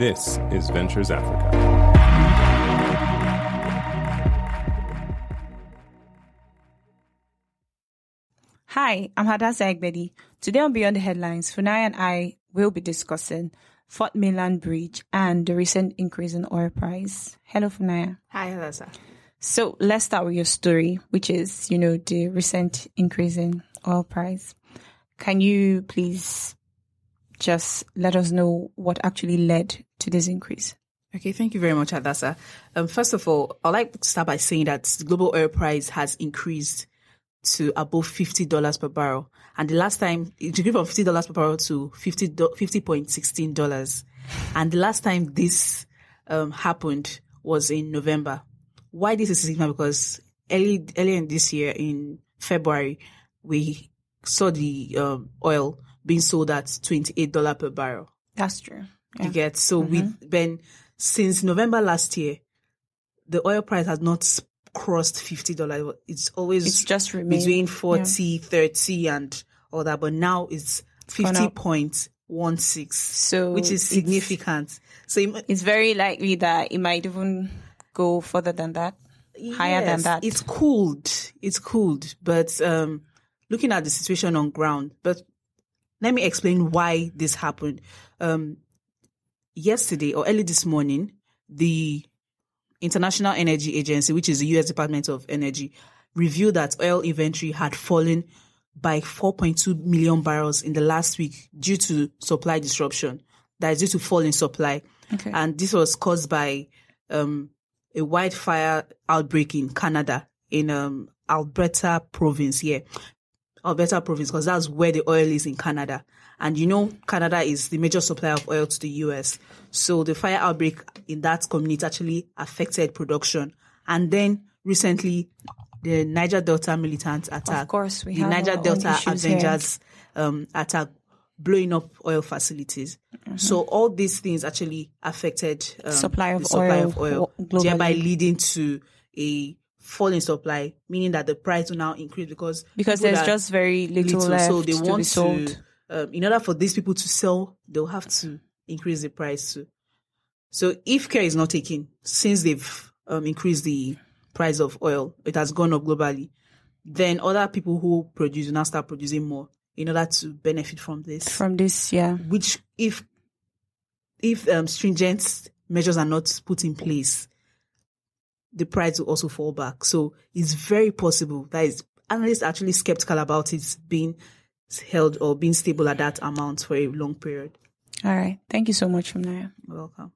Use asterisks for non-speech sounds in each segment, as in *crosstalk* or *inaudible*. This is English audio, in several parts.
This is Ventures Africa. Hi, I'm Hadassah Egbedi. Today on Beyond the Headlines, Funai and I will be discussing Fourth Mainland Bridge and the recent increase in oil price. Hello, Funaya. Hi, Hadassah. So let's start with your story, which is, you know, the recent increase in oil price. Can you please just let us know what actually led to this increase? Okay, thank you very much, Hadassah. Um, first of all, I'd like to start by saying that the global oil price has increased to above $50 per barrel. And the last time, it increased from $50 per barrel to 50, $50.16. And the last time this um, happened was in November. Why this is significant? Because early, earlier in this year, in February, we saw the um, oil being sold at $28 per barrel. That's true. Yeah. You get so we've been since November last year, the oil price has not crossed fifty dollars. It's always It's just remained- between 40, 30 and all that, but now it's fifty point one six. So which is it's- significant. So it, It's very likely that it might even go further than that, higher than that. It's cooled. It's cooled. But um, looking at the situation on ground, but let me explain why this happened. Um, yesterday or early this morning, the International Energy Agency, which is the U.S. Department of Energy, revealed that oil inventory had fallen by 4.2 million barrels in the last week due to supply disruption. That is due to fall in supply. Okay. And this was caused by um, a wildfire outbreak in Canada, in um, Alberta province here. Alberta province, because that's where the oil is in Canada. And you know, Canada is the major supplier of oil to the US. So the fire outbreak in that community actually affected production. And then recently, the Niger Delta militant attack. Of course, we the have Niger Delta. Avengers um, attack blowing up oil facilities. So all these things actually affected um, Supply of the supply oil of oil, globally. thereby leading to a fall in supply, meaning that the price will now increase because because there's just very little, left so they to want be sold. to um, in order for these people to sell they'll have to increase the price too so if care is not taken since they've um, increased the price of oil it has gone up globally then other people who produce will now start producing more in order to benefit from this From this, yeah. which if if um, stringent measures are not put in place, the price will also fall back. So it's very possible that is analysts actually skeptical about it being held or being stable at that amount for a long period. All right. Thank you so much. You're welcome.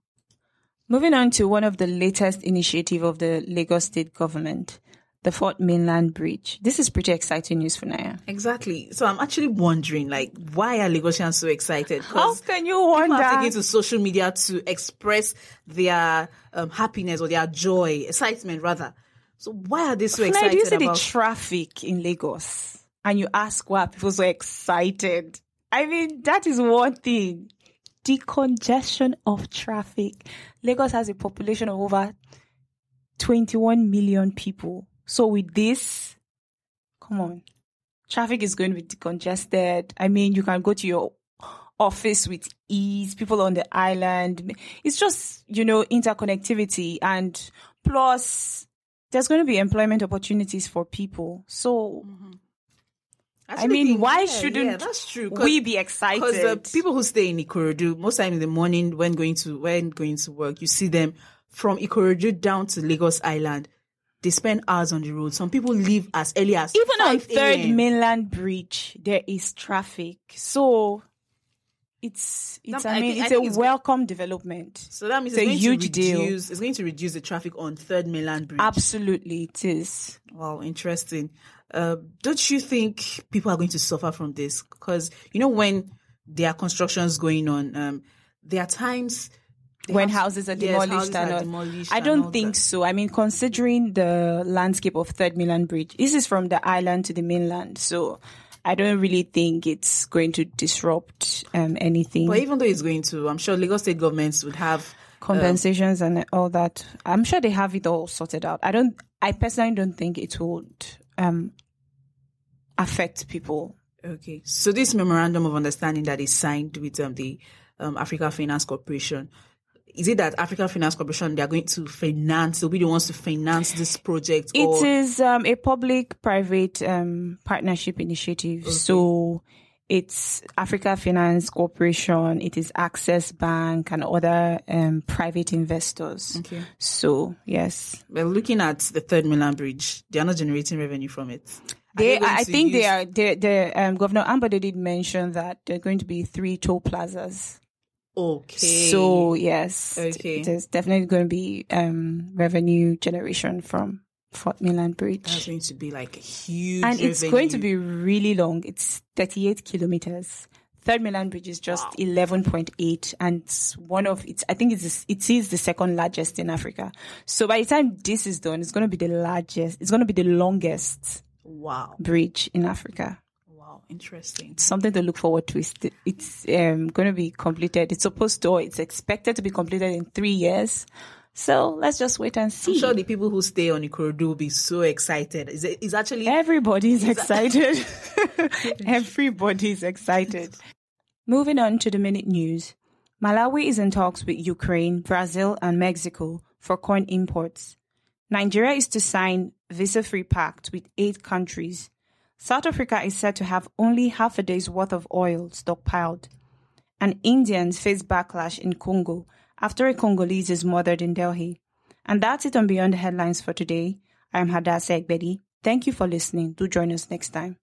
Moving on to one of the latest initiative of the Lagos state government, the Fourth Mainland Bridge. This is pretty exciting news for Naya. Exactly. So I'm actually wondering, like, why are Lagosians so excited? How can you people have wonder? taken to social media to express their um, happiness or their joy, excitement rather. So why are they so excited do you see about? the traffic in Lagos? And you ask why are people so excited? I mean, that is one thing. Decongestion of traffic. Lagos has a population of over 21 million people. So with this, come on. Traffic is going to be decongested. I mean, you can go to your office with ease, people on the island. It's just, you know, interconnectivity and plus there's going to be employment opportunities for people. So mm-hmm. I Actually mean, why yeah, shouldn't yeah, that's true. we be excited? Because the uh, people who stay in Ikorodu, most time in the morning when going to when going to work, you see them from Ikorodu down to Lagos Island. They spend hours on the road. Some people leave as early as Even on Third Mainland Bridge, there is traffic. So it's it's I mean it's a it's- welcome development. So that means It's it's, a going huge to deal. reduce. It's going to reduce the traffic on Third Mainland Bridge. Absolutely, it is. Wow, interesting. Uh, don't you think people are going to suffer from this? Because you know when there are constructions going on, um, there are times when houses are yes, demolished houses are demolished I don't think that. so. I mean, considering the landscape of Third Mainland Bridge, this is from the island to the mainland, so I don't really think it's going to disrupt um, anything. But even though it's going to, I'm sure Lagos state governments would have compensations and all that. I'm sure they have it all sorted out. I don't. I personally don't think it would um, affect people. Okay, so this memorandum of understanding that is signed with um, the um, Africa Finance Corporation, is it that African Finance Corporation they are going to finance? They'll be the ones to finance this project. It or, is um, a public-private um, partnership initiative. So it's Africa Finance Corporation, it is Access Bank, and other um, private investors. Okay. So yes, we're looking at the Third Mainland Bridge, they are not generating revenue from it. Are they. I think they are. the um, Governor Ambode did mention that there are going to be three toll plazas. Okay. So yes, Okay. there's definitely going to be um, revenue generation from Fourth Mainland Bridge. that's going to be like a huge. and it's going to be really long. It's 38 kilometers. Third Mainland Bridge is just 11.8, and it's one of it's. I think it's it is the second largest in Africa. So by the time this is done, it's going to be the largest. It's going to be the longest wow, bridge in Africa. Interesting. Something to look forward to. It's it's um, going to be completed. It's supposed to. Or it's expected to be completed in three years. So let's just wait and see. I'm sure the people who stay on Ikorodu will be so excited. Is it? Is actually Everybody's excited. *laughs* *laughs* Everybody's excited. Moving on to the minute news. Malawi is in talks with Ukraine, Brazil, and Mexico for corn imports. Nigeria is to sign visa-free pact with eight countries. South Africa is said to have only half a day's worth of oil stockpiled. And Indians face backlash in Congo after a Congolese is murdered in Delhi. And that's it on Beyond the Headlines for today. I'm Hadassah Egbedi. Thank you for listening. Do join us next time.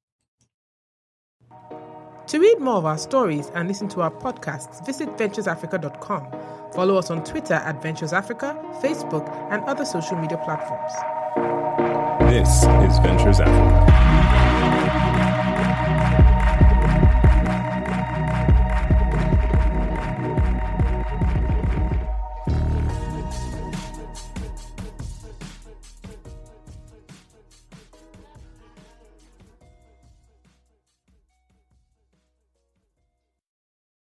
To read more of our stories and listen to our podcasts, visit venturesafrica.com. Follow us on Twitter at Ventures Africa, Facebook, and other social media platforms. This is Ventures Africa.